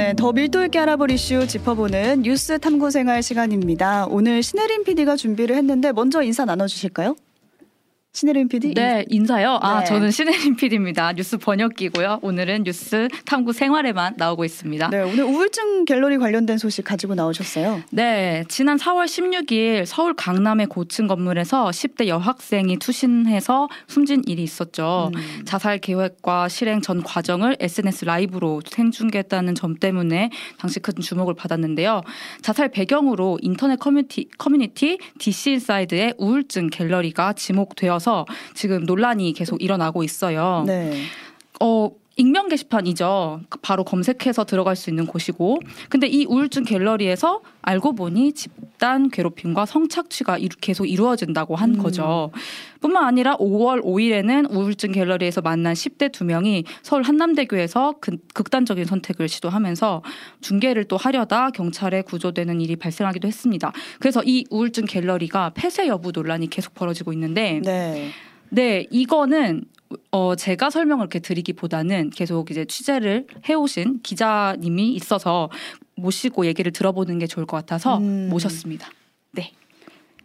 네, 더 밀도 있게 알아볼 이슈 짚어보는 뉴스 탐구 생활 시간입니다. 오늘 신혜림 PD가 준비를 했는데 먼저 인사 나눠주실까요? 신혜림 PD? 네, 인사요. 아, 네. 저는 신혜림 PD입니다. 뉴스 번역기고요. 오늘은 뉴스 탐구 생활에만 나오고 있습니다. 네, 오늘 우울증 갤러리 관련된 소식 가지고 나오셨어요. 네, 지난 4월 16일 서울 강남의 고층 건물에서 10대 여학생이 투신해서 숨진 일이 있었죠. 음. 자살 계획과 실행 전 과정을 SNS 라이브로 생중계했다는 점 때문에 당시 큰 주목을 받았는데요. 자살 배경으로 인터넷 커뮤니티, 커뮤니티 DC 인사이드의 우울증 갤러리가 지목되어 서 지금 논란이 계속 일어나고 있어요. 네. 어, 익명 게시판이죠. 바로 검색해서 들어갈 수 있는 곳이고. 근데 이 우울증 갤러리에서 알고 보니 집단 괴롭힘과 성착취가 이루- 계속 이루어진다고 한 음. 거죠. 뿐만 아니라 5월 5일에는 우울증 갤러리에서 만난 10대 두 명이 서울 한남대교에서 극- 극단적인 선택을 시도하면서 중계를 또 하려다 경찰에 구조되는 일이 발생하기도 했습니다. 그래서 이 우울증 갤러리가 폐쇄 여부 논란이 계속 벌어지고 있는데 네. 네, 이거는 어 제가 설명을 이렇게 드리기보다는 계속 이제 취재를 해오신 기자님이 있어서 모시고 얘기를 들어보는 게 좋을 것 같아서 음. 모셨습니다. 네.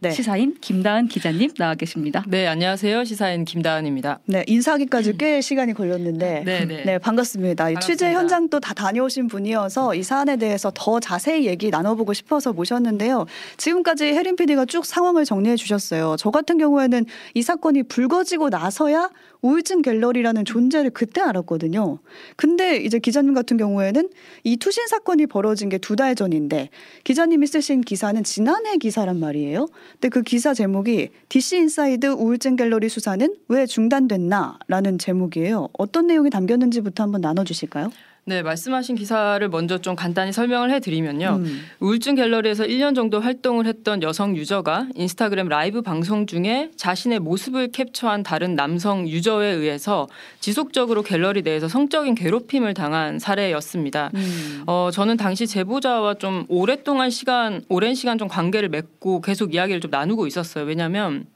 네. 시사인 김다은 기자님 나와 계십니다. 네, 안녕하세요. 시사인 김다은입니다. 네, 인사하기까지 꽤 시간이 걸렸는데. 네, 네. 네, 반갑습니다. 이 취재 반갑습니다. 현장도 다 다녀오신 분이어서 이 사안에 대해서 더 자세히 얘기 나눠보고 싶어서 모셨는데요. 지금까지 혜린 PD가 쭉 상황을 정리해 주셨어요. 저 같은 경우에는 이 사건이 불거지고 나서야 우울증 갤러리라는 존재를 그때 알았거든요. 근데 이제 기자님 같은 경우에는 이 투신 사건이 벌어진 게 두 달 전인데 기자님이 쓰신 기사는 지난해 기사란 말이에요. 근데 그 기사 제목이 DC 인사이드 우울증 갤러리 수사는 왜 중단됐나라는 제목이에요. 어떤 내용이 담겼는지부터 한번 나눠 주실까요? 네, 말씀하신 기사를 먼저 좀 간단히 설명을 해드리면요. 음. 우울증 갤러리에서 1년 정도 활동을 했던 여성 유저가 인스타그램 라이브 방송 중에 자신의 모습을 캡처한 다른 남성 유저에 의해서 지속적으로 갤러리 내에서 성적인 괴롭힘을 당한 사례였습니다. 음. 어, 저는 당시 제보자와 좀 오랫동안 시간, 오랜 시간 좀 관계를 맺고 계속 이야기를 좀 나누고 있었어요. 왜냐하면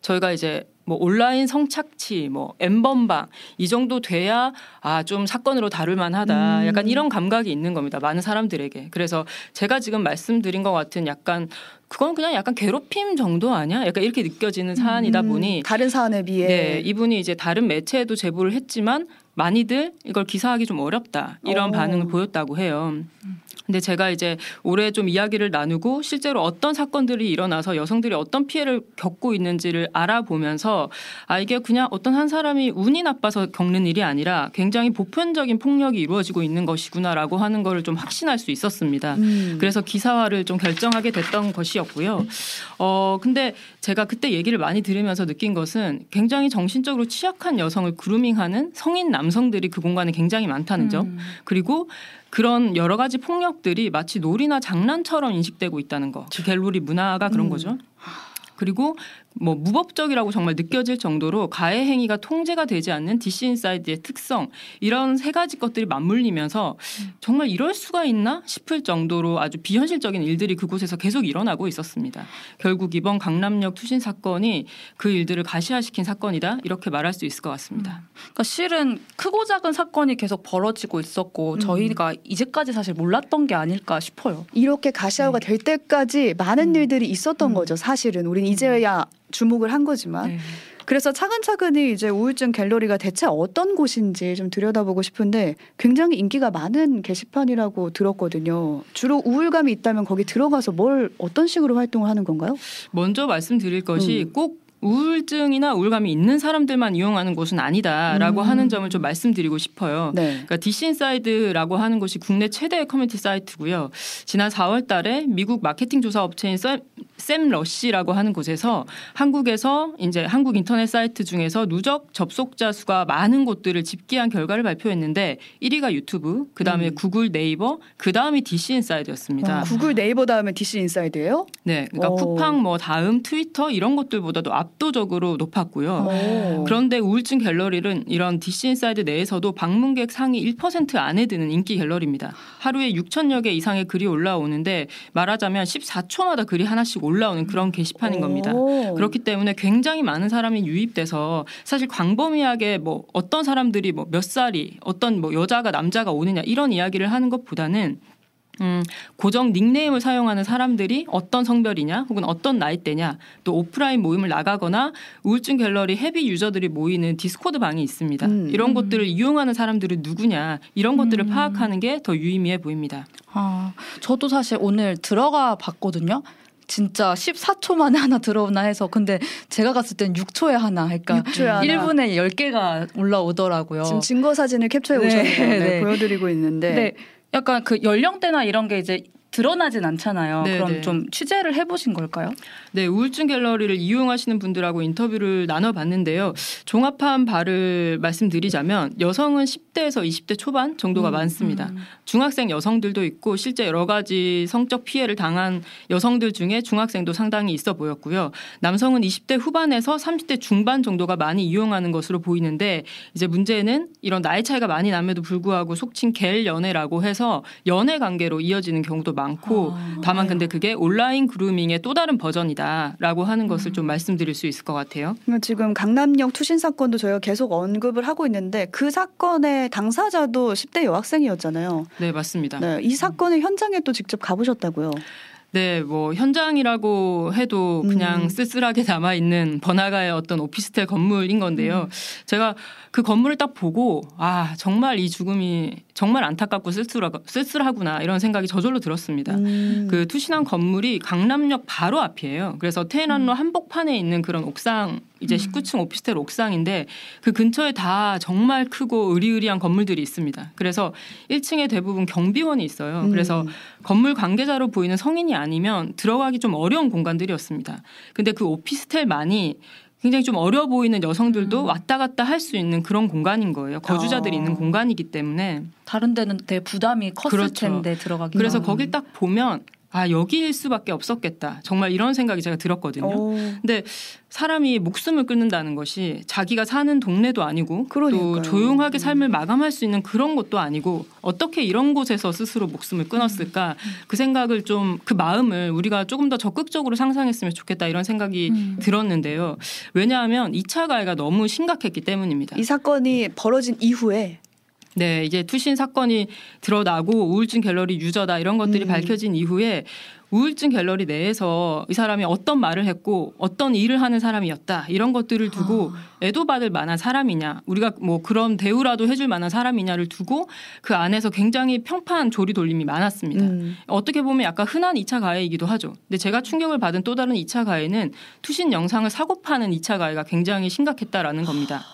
저희가 이제 뭐 온라인 성착취, 뭐 엠번방 이 정도 돼야 아 좀 사건으로 다룰 만하다. 음. 약간 이런 감각이 있는 겁니다. 많은 사람들에게. 그래서 제가 지금 말씀드린 것 같은 약간 그건 그냥 약간 괴롭힘 정도 아니야? 약간 이렇게 느껴지는 사안이다 음, 보니 다른 사안에 비해 네, 이분이 이제 다른 매체에도 제보를 했지만 많이들 이걸 기사하기 좀 어렵다 이런 오. 반응을 보였다고 해요. 근데 제가 이제 올해 좀 이야기를 나누고 실제로 어떤 사건들이 일어나서 여성들이 어떤 피해를 겪고 있는지를 알아보면서 아 이게 그냥 어떤 한 사람이 운이 나빠서 겪는 일이 아니라 굉장히 보편적인 폭력이 이루어지고 있는 것이구나라고 하는 거를 좀 확신할 수 있었습니다. 음. 그래서 기사화를 좀 결정하게 됐던 것이었고요. 어, 근데 제가 그때 얘기를 많이 들으면서 느낀 것은 굉장히 정신적으로 취약한 여성을 그루밍하는 성인 남성들이 그 공간에 굉장히 많다는 점. 음. 그리고 그런 여러 가지 폭력들이 마치 놀이나 장난처럼 인식되고 있다는 거. 그 갤러리 문화가 그런 음. 거죠. 그리고 뭐 무법적이라고 정말 느껴질 정도로 가해 행위가 통제가 되지 않는 DC 인사이드의 특성 이런 세 가지 것들이 맞물리면서 정말 이럴 수가 있나 싶을 정도로 아주 비현실적인 일들이 그곳에서 계속 일어나고 있었습니다. 결국 이번 강남역 투신 사건이 그 일들을 가시화시킨 사건이다 이렇게 말할 수 있을 것 같습니다. 그러니까 실은 크고 작은 사건이 계속 벌어지고 있었고 음. 저희가 이제까지 사실 몰랐던 게 아닐까 싶어요. 이렇게 가시화가 될 때까지 많은 음. 일들이 있었던 음. 거죠. 사실은 우린 이제야 주목을 한 거지만 네. 그래서 차근차근히 이제 우울증 갤러리가 대체 어떤 곳인지 좀 들여다보고 싶은데 굉장히 인기가 많은 게시판이라고 들었거든요. 주로 우울감이 있다면 거기 들어가서 뭘 어떤 식으로 활동을 하는 건가요? 먼저 말씀드릴 것이 음. 꼭 우울증이나 우울감이 있는 사람들만 이용하는 곳은 아니다라고 음. 하는 점을 좀 말씀드리고 싶어요. 네. 그러니까 DC 인사이드라고 하는 곳이 국내 최대의 커뮤니티 사이트고요. 지난 4월 달에 미국 마케팅 조사 업체인 샘, Semrush라고 하는 곳에서 한국에서 이제 한국 인터넷 사이트 중에서 누적 접속자 수가 많은 곳들을 집계한 결과를 발표했는데 1위가 유튜브, 그다음에 음. 구글, 네이버, 그다음이 DC 인사이드였습니다. 어, 구글 네이버 다음에 DC 인사이드예요? 네. 그러니까 오. 쿠팡 뭐 다음 트위터 이런 것들보다도 압도적으로 높았고요. 오. 그런데 우울증 갤러리는 이런 DC 인사이드 내에서도 방문객 상위 1% 안에 드는 인기 갤러리입니다. 하루에 6천여 개 이상의 글이 올라오는데 말하자면 14초마다 글이 하나씩 올라오는 그런 게시판인 겁니다. 오. 그렇기 때문에 굉장히 많은 사람이 유입돼서 사실 광범위하게 뭐 어떤 사람들이 뭐 몇 살이 어떤 뭐 여자가 남자가 오느냐 이런 이야기를 하는 것보다는 음, 고정 닉네임을 사용하는 사람들이 어떤 성별이냐 혹은 어떤 나이대냐 또 오프라인 모임을 나가거나 우울증 갤러리 헤비 유저들이 모이는 디스코드 방이 있습니다. 음. 이런 것들을 이용하는 사람들은 누구냐 이런 것들을 파악하는 게 더 유의미해 보입니다. 아, 저도 사실 오늘 들어가 봤거든요. 진짜 14초 만에 하나 들어오나 해서 근데 제가 갔을 땐 6초에 하나 그러니까 6초에 하나. 1분에 10개가 올라오더라고요. 지금 증거 사진을 캡처해 네, 오셨네요. 네, 네. 보여드리고 있는데 네. 약간 그 연령대나 이런 게 이제 드러나진 않잖아요. 네, 그럼 네. 좀 취재를 해보신 걸까요? 네, 우울증 갤러리를 이용하시는 분들하고 인터뷰를 나눠봤는데요. 종합한 바를 말씀드리자면 여성은 10대에서 20대 초반 정도가 많습니다. 중학생 여성들도 있고 실제 여러 가지 성적 피해를 당한 여성들 중에 중학생도 상당히 있어 보였고요. 남성은 20대 후반에서 30대 중반 정도가 많이 이용하는 것으로 보이는데 이제 문제는 이런 나이 차이가 많이 남에도 불구하고 속칭 갤 연애라고 해서 연애 관계로 이어지는 경우도 많고 아, 다만 근데 그게 온라인 그루밍의 또 다른 버전이다라고 하는 것을 좀 말씀드릴 수 있을 것 같아요. 지금 강남역 투신 사건도 저희가 계속 언급을 하고 있는데 그 사건의 당사자도 10대 여학생이었잖아요. 네, 맞습니다. 네, 이 사건의 현장에 또 직접 가보셨다고요. 네, 뭐 현장이라고 해도 그냥 음. 쓸쓸하게 남아 있는 번화가의 어떤 오피스텔 건물인 건데요. 제가 그 건물을 딱 보고 아 정말 이 죽음이 정말 안타깝고 쓸쓸하, 쓸쓸하 구나 이런 생각이 저절로 들었습니다. 음. 그 투신한 건물이 강남역 바로 앞이에요. 그래서 테헤란로 한복판에 있는 그런 옥상 이제 19층 오피스텔 옥상인데 그 근처에 다 정말 크고 으리으리한 건물들이 있습니다. 그래서 1층에 대부분 경비원이 있어요. 음. 그래서 건물 관계자로 보이는 성인이 아니면 들어가기 좀 어려운 공간들이었습니다. 근데 그 오피스텔만이 굉장히 좀 어려 보이는 여성들도 왔다 갔다 할 수 있는 그런 공간인 거예요. 거주자들이 아. 있는 공간이기 때문에 다른 데는 되게 부담이 컸을 그렇죠. 텐데 들어가기. 그래서 거길 딱 보면 아 여기일 수밖에 없었겠다. 정말 이런 생각이 제가 들었거든요. 오. 근데 사람이 목숨을 끊는다는 것이 자기가 사는 동네도 아니고 그러니까요. 또 조용하게 삶을 마감할 수 있는 그런 것도 아니고 어떻게 이런 곳에서 스스로 목숨을 끊었을까 그 생각을 좀 그 마음을 우리가 조금 더 적극적으로 상상했으면 좋겠다 이런 생각이 음. 들었는데요. 왜냐하면 2차 가해가 너무 심각했기 때문입니다. 이 사건이 벌어진 이후에 네, 이제 투신 사건이 드러나고 우울증 갤러리 유저다 이런 것들이 음. 밝혀진 이후에 우울증 갤러리 내에서 이 사람이 어떤 말을 했고 어떤 일을 하는 사람이었다 이런 것들을 두고 애도 받을 만한 사람이냐 우리가 뭐 그런 대우라도 해줄 만한 사람이냐를 두고 그 안에서 굉장히 평판 조리 돌림이 많았습니다. 음. 어떻게 보면 약간 흔한 2차 가해이기도 하죠. 근데 제가 충격을 받은 또 다른 2차 가해는 투신 영상을 사고 파는 2차 가해가 굉장히 심각했다라는 겁니다.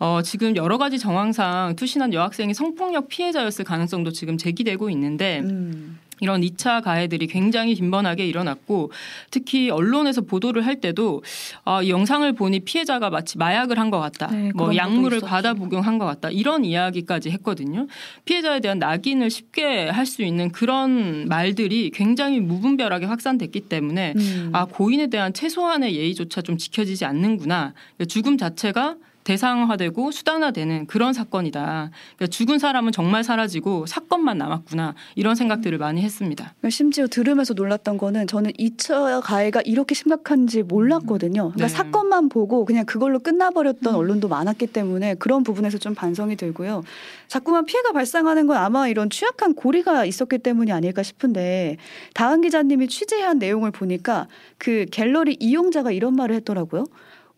어, 지금 여러 가지 정황상 투신한 여학생이 성폭력 피해자였을 가능성도 지금 제기되고 있는데 음. 이런 2차 가해들이 굉장히 빈번하게 일어났고 특히 언론에서 보도를 할 때도 아, 이 영상을 보니 피해자가 마치 마약을 한 것 같다. 네, 뭐 약물을 것도 과다 있었죠. 복용한 것 같다. 이런 이야기까지 했거든요. 피해자에 대한 낙인을 쉽게 할 수 있는 그런 말들이 굉장히 무분별하게 확산됐기 때문에 음. 아 고인에 대한 최소한의 예의조차 좀 지켜지지 않는구나. 죽음 자체가 대상화되고 수단화되는 그런 사건이다. 그러니까 죽은 사람은 정말 사라지고 사건만 남았구나 이런 생각들을 많이 했습니다. 그러니까 심지어 들으면서 놀랐던 거는 저는 2차 가해가 이렇게 심각한지 몰랐거든요. 그러니까 네. 사건만 보고 그냥 그걸로 끝나버렸던 언론도 많았기 때문에 그런 부분에서 좀 반성이 들고요. 자꾸만 피해가 발생하는 건 아마 이런 취약한 고리가 있었기 때문이 아닐까 싶은데 다은 기자님이 취재한 내용을 보니까 그 갤러리 이용자가 이런 말을 했더라고요.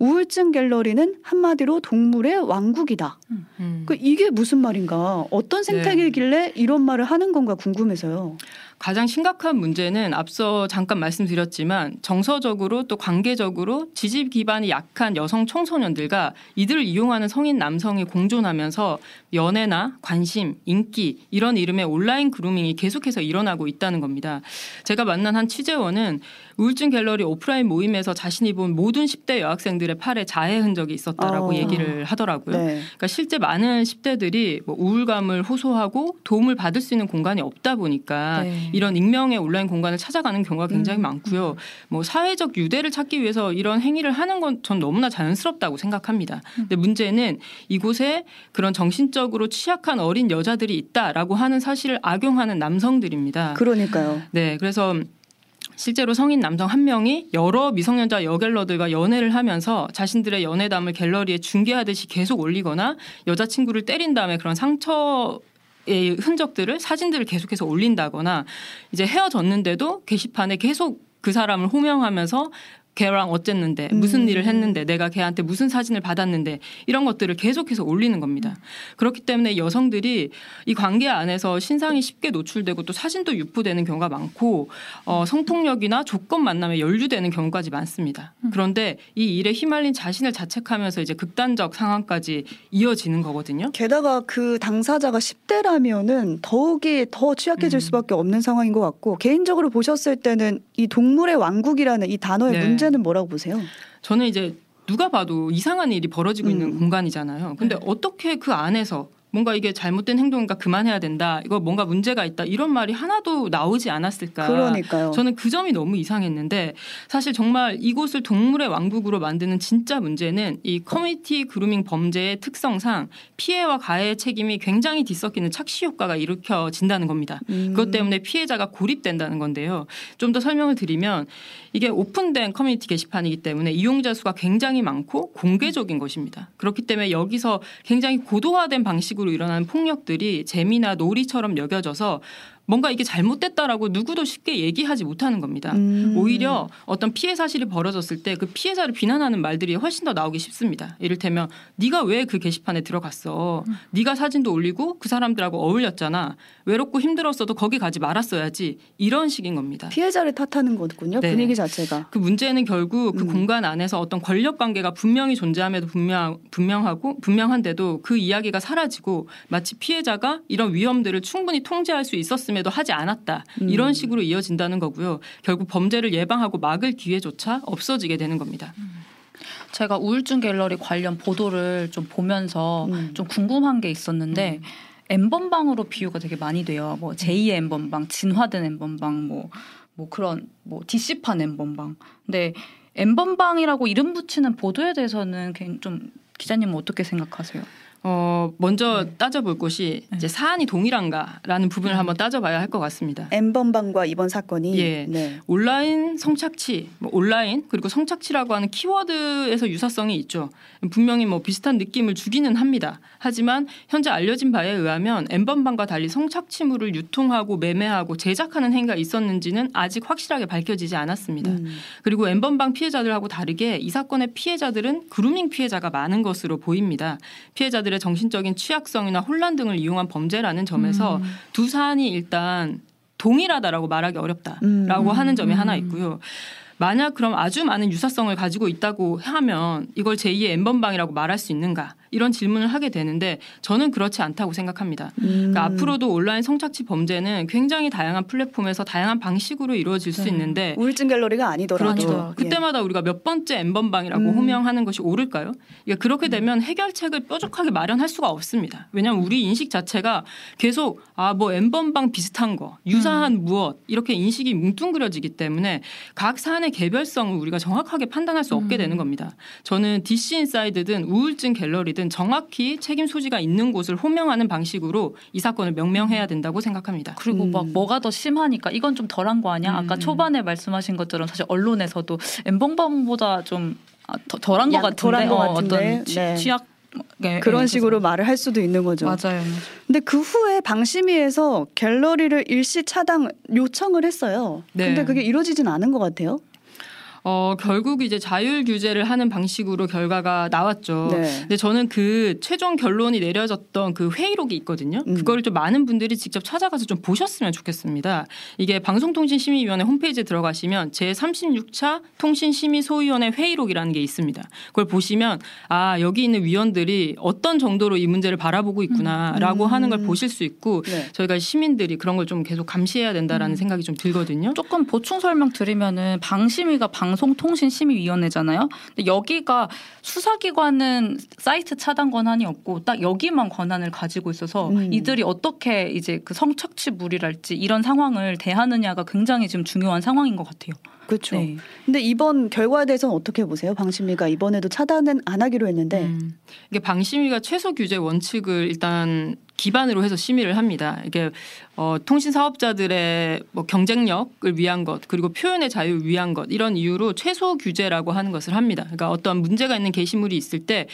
우울증 갤러리는 한마디로 동물의 왕국이다. 음. 그 이게 무슨 말인가? 어떤 생태계길래 이런 말을 하는 건가 궁금해서요. 가장 심각한 문제는 앞서 잠깐 말씀드렸지만 정서적으로 또 관계적으로 지지 기반이 약한 여성 청소년들과 이들을 이용하는 성인 남성이 공존하면서 연애나 관심, 인기 이런 이름의 온라인 그루밍이 계속해서 일어나고 있다는 겁니다. 제가 만난 한 취재원은 우울증 갤러리 오프라인 모임에서 자신이 본 모든 10대 여학생들의 팔에 자해 흔적이 있었다라고 어. 얘기를 하더라고요. 네. 그러니까 실제 많은 10대들이 뭐 우울감을 호소하고 도움을 받을 수 있는 공간이 없다 보니까 네. 이런 익명의 온라인 공간을 찾아가는 경우가 굉장히 음. 많고요. 뭐 사회적 유대를 찾기 위해서 이런 행위를 하는 건 전 너무나 자연스럽다고 생각합니다. 근데 문제는 이곳에 그런 정신적으로 취약한 어린 여자들이 있다라고 하는 사실을 악용하는 남성들입니다. 그러니까요. 네, 그래서 실제로 성인 남성 한 명이 여러 미성년자 여갤러들과 연애를 하면서 자신들의 연애담을 갤러리에 중계하듯이 계속 올리거나 여자친구를 때린 다음에 그런 상처 의 흔적들을 사진들을 계속해서 올린다거나 이제 헤어졌는데도 게시판에 계속 그 사람을 호명하면서 걔랑 어쨌는데 무슨 음. 일을 했는데 내가 걔한테 무슨 사진을 받았는데 이런 것들을 계속해서 올리는 겁니다. 그렇기 때문에 여성들이 이 관계 안에서 신상이 쉽게 노출되고 또 사진도 유포되는 경우가 많고 어, 성폭력이나 조건 만남에 연루되는 경우까지 많습니다. 그런데 이 일에 휘말린 자신을 자책하면서 이제 극단적 상황까지 이어지는 거거든요. 게다가 그 당사자가 10대라면은 더욱이 더 취약해질 음. 수밖에 없는 상황인 것 같고 개인적으로 보셨을 때는 이 동물의 왕국이라는 이 단어의 네. 문제 는 뭐라고 보세요? 저는 이제 누가 봐도 이상한 일이 벌어지고 있는 음. 공간이잖아요. 근데 어떻게 그 안에서 뭔가 이게 잘못된 행동이니까 그만해야 된다. 이거 뭔가 문제가 있다. 이런 말이 하나도 나오지 않았을까. 그러니까요. 저는 그 점이 너무 이상했는데 사실 정말 이곳을 동물의 왕국으로 만드는 진짜 문제는 이 커뮤니티 그루밍 범죄의 특성상 피해와 가해의 책임이 굉장히 뒤섞이는 착시 효과가 일으켜진다는 겁니다. 음. 그것 때문에 피해자가 고립된다는 건데요. 좀 더 설명을 드리면 이게 오픈된 커뮤니티 게시판이기 때문에 이용자 수가 굉장히 많고 공개적인 것입니다. 그렇기 때문에 여기서 굉장히 고도화된 방식으로 일어나는 폭력들이 재미나 놀이처럼 여겨져서 뭔가 이게 잘못됐다라고 누구도 쉽게 얘기하지 못하는 겁니다. 음. 오히려 어떤 피해 사실이 벌어졌을 때 그 피해자를 비난하는 말들이 훨씬 더 나오기 쉽습니다. 이를테면 네가 왜 그 게시판에 들어갔어? 네가 사진도 올리고 그 사람들하고 어울렸잖아. 외롭고 힘들었어도 거기 가지 말았어야지. 이런 식인 겁니다. 피해자를 탓하는 거군요. 네. 분위기 자체가. 그 문제는 결국 그 음. 공간 안에서 어떤 권력 관계가 분명히 존재함에도 분명 분명하고 분명한데도 그 이야기가 사라지고 마치 피해자가 이런 위험들을 충분히 통제할 수 있었음에도 하지 않았다 음. 이런 식으로 이어진다는 거고요. 결국 범죄를 예방하고 막을 기회조차 없어지게 되는 겁니다. 제가 우울증 갤러리 관련 보도를 좀 보면서 음. 좀 궁금한 게 있었는데 엠번방으로 비유가 되게 많이 돼요. 뭐 제2의 엠번방, 진화된 엠번방, 뭐, 뭐 그런 뭐 DC판 엠번방. 근데 엠번방이라고 이름 붙이는 보도에 대해서는 굉- 좀 기자님은 어떻게 생각하세요? 어 먼저 네. 따져볼 것이 네. 이제 사안이 동일한가라는 부분을 음. 한번 따져봐야 할 것 같습니다. 엠번방과 이번 사건이 예. 네. 온라인 성착취, 뭐 온라인 그리고 성착취라고 하는 키워드에서 유사성이 있죠. 분명히 뭐 비슷한 느낌을 주기는 합니다. 하지만 현재 알려진 바에 의하면 엠번방과 달리 성착취물을 유통하고 매매하고 제작하는 행위가 있었는지는 아직 확실하게 밝혀지지 않았습니다. 음. 그리고 엠번방 피해자들하고 다르게 이 사건의 피해자들은 그루밍 피해자가 많은 것으로 보입니다. 피해자들 의 정신적인 취약성이나 혼란 등을 이용한 범죄라는 점에서 음. 두 사안이 일단 동일하다라고 말하기 어렵다라고 음. 하는 점이 음. 하나 있고요. 만약 그럼 아주 많은 유사성을 가지고 있다고 하면 이걸 제2의 엠번방이라고 말할 수 있는가 이런 질문을 하게 되는데 저는 그렇지 않다고 생각합니다. 음. 그러니까 앞으로도 온라인 성착취 범죄는 굉장히 다양한 플랫폼에서 다양한 방식으로 이루어질 수 네. 있는데 우울증 갤러리가 아니더라도 그렇죠. 예. 그때마다 우리가 몇 번째 엠번방이라고 음. 호명하는 것이 옳을까요? 그러니까 그렇게 되면 해결책을 뾰족하게 마련할 수가 없습니다. 왜냐하면 우리 인식 자체가 계속 아 뭐 엠번방 비슷한 거, 유사한 무엇 이렇게 인식이 뭉뚱그려지기 때문에 각 사안의 개별성을 우리가 정확하게 판단할 수 없게 음. 되는 겁니다. 저는 DC 인사이드든 우울증 갤러리든 정확히 책임 소지가 있는 곳을 호명하는 방식으로 이 사건을 명명해야 된다고 생각합니다. 그리고 음. 막 뭐가 더 심하니까 이건 좀 덜한 거 아니야? 아까 음. 초반에 말씀하신 것처럼 사실 언론에서도 엠번방보다 좀 아, 더- 덜한 것약 같은데, 덜한 것 어, 같은데. 어떤 취, 네. 취약 예, 그런 예, 식으로 말을 할 수도 있는 거죠. 맞아요. 근데 그 후에 방심위에서 갤러리를 일시 차단 요청을 했어요. 네. 근데 그게 이루어지진 않은 것 같아요. 어, 결국 이제 자율 규제를 하는 방식으로 결과가 나왔죠. 네. 근데 저는 그 최종 결론이 내려졌던 그 회의록이 있거든요. 음. 그거를 좀 많은 분들이 직접 찾아가서 좀 보셨으면 좋겠습니다. 이게 방송통신심의위원회 홈페이지에 들어가시면 제 36차 통신심의소위원회 회의록이라는 게 있습니다. 그걸 보시면 아 여기 있는 위원들이 어떤 정도로 이 문제를 바라보고 있구나라고 음. 하는 걸 보실 수 있고 네. 저희가 시민들이 그런 걸 좀 계속 감시해야 된다라는 음. 생각이 좀 들거든요. 조금 보충 설명 드리면은 방심위가 방 송통신심의위원회잖아요. 근데 여기가 수사기관은 사이트 차단 권한이 없고 딱 여기만 권한을 가지고 있어서 음. 이들이 어떻게 이제 그 성착취 물이랄지 이런 상황을 대하느냐가 굉장히 지금 중요한 상황인 것 같아요. 그렇죠. 네. 근데 이번 결과에 대해서는 어떻게 보세요? 방심위가 이번에도 차단은 안 하기로 했는데 음. 이게 방심위가 최소 규제 원칙을 일단 기반으로 해서 심의를 합니다. 이게 어, 통신 사업자들의 뭐 경쟁력을 위한 것 그리고 표현의 자유를 위한 것 이런 이유로 최소 규제라고 하는 것을 합니다. 그러니까 어떤 문제가 있는 게시물이 있을 때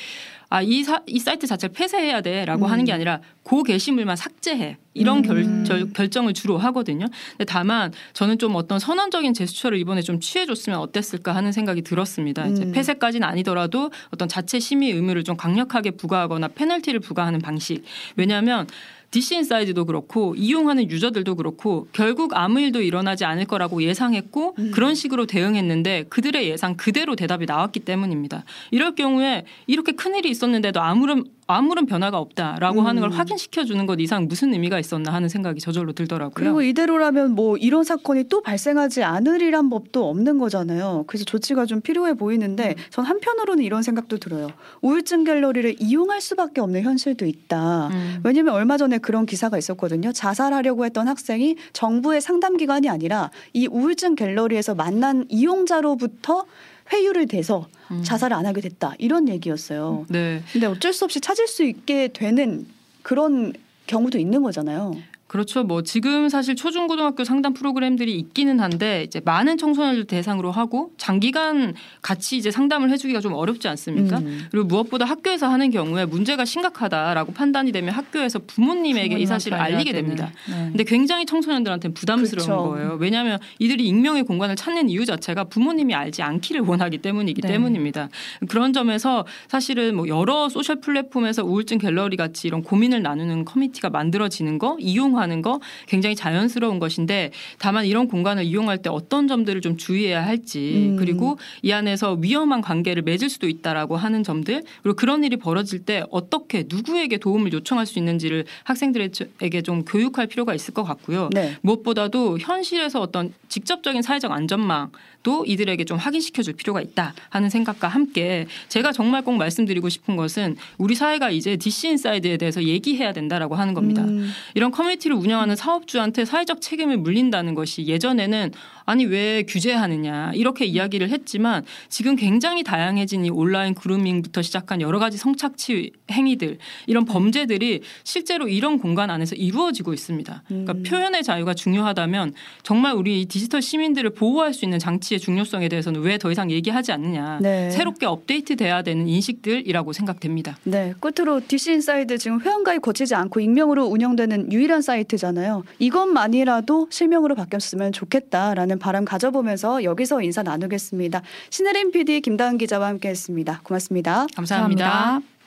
아, 이, 사, 이 사이트 자체를 폐쇄해야 돼 라고 음. 하는 게 아니라 그 게시물만 삭제해. 이런 결, 음. 절- 결정을 주로 하거든요. 근데 다만 저는 좀 어떤 선언적인 제스처를 이번에 좀 취해줬으면 어땠을까 하는 생각이 들었습니다. 이제 음. 폐쇄까지는 아니더라도 어떤 자체 심의 의무를 좀 강력하게 부과하거나 페널티를 부과하는 방식. 왜냐하면 DC 인사이드도 그렇고 이용하는 유저들도 그렇고 결국 아무 일도 일어나지 않을 거라고 예상했고 음. 그런 식으로 대응했는데 그들의 예상 그대로 대답이 나왔기 때문입니다. 이럴 경우에 이렇게 큰 일이 있었는데도 아무런 아무런 변화가 없다라고 하는 걸 음. 확인시켜 주는 것 이상 무슨 의미가 있었나 하는 생각이 저절로 들더라고요. 그리고 이대로라면 뭐 이런 사건이 또 발생하지 않으리란 법도 없는 거잖아요. 그래서 조치가 좀 필요해 보이는데 음. 전 한편으로는 이런 생각도 들어요. 우울증 갤러리를 이용할 수밖에 없는 현실도 있다. 음. 왜냐면 얼마 전에 그런 기사가 있었거든요. 자살하려고 했던 학생이 정부의 상담 기관이 아니라 이 우울증 갤러리에서 만난 이용자로부터 회유를 대서 음. 자살을 안 하게 됐다. 이런 얘기였어요. 네. 근데 어쩔 수 없이 찾을 수 있게 되는 그런 경우도 있는 거잖아요. 그렇죠. 뭐 지금 사실 초중고등학교 상담 프로그램들이 있기는 한데 이제 많은 청소년들 대상으로 하고 장기간 같이 이제 상담을 해주기가 좀 어렵지 않습니까? 음. 그리고 무엇보다 학교에서 하는 경우에 문제가 심각하다라고 판단이 되면 학교에서 부모님에게 이 사실을 알리게 됩니다. 네. 근데 굉장히 청소년들한테는 부담스러운 그렇죠. 거예요. 왜냐하면 이들이 익명의 공간을 찾는 이유 자체가 부모님이 알지 않기를 원하기 때문이기 네. 때문입니다. 그런 점에서 사실은 뭐 여러 소셜 플랫폼에서 우울증 갤러리 같이 이런 고민을 나누는 커뮤니티가 만들어지는 거, 이용 하는 거 굉장히 자연스러운 것인데 다만 이런 공간을 이용할 때 어떤 점들을 좀 주의해야 할지 음. 그리고 이 안에서 위험한 관계를 맺을 수도 있다라고 하는 점들 그리고 그런 일이 벌어질 때 어떻게 누구에게 도움을 요청할 수 있는지를 학생들에게 좀 교육할 필요가 있을 것 같고요. 네. 무엇보다도 현실에서 어떤 직접적인 사회적 안전망 도 이들에게 좀 확인시켜 줄 필요가 있다 하는 생각과 함께 제가 정말 꼭 말씀드리고 싶은 것은 우리 사회가 이제 DC 인사이드에 대해서 얘기해야 된다라고 하는 겁니다. 음. 이런 커뮤니티를 운영하는 사업주한테 사회적 책임을 물린다는 것이 예전에는 아니 왜 규제하느냐 이렇게 이야기를 했지만 지금 굉장히 다양해진 이 온라인 그루밍부터 시작한 여러 가지 성착취 행위들 이런 범죄들이 실제로 이런 공간 안에서 이루어지고 있습니다. 그러니까 음. 표현의 자유가 중요하다면 정말 우리 디지털 시민들을 보호할 수 있는 장치의 중요성에 대해서는 왜 더 이상 얘기하지 않느냐 네. 새롭게 업데이트돼야 되는 인식들이라고 생각됩니다. 네, 끝으로 DC 인사이드 지금 회원가입 거치지 않고 익명으로 운영되는 유일한 사이트잖아요. 이것만이라도 실명으로 바뀌었으면 좋겠다라는 바람 가져보면서 여기서 인사 나누겠습니다. 신혜림 PD, 김다은 기자와 함께했습니다. 고맙습니다. 감사합니다. 감사합니다.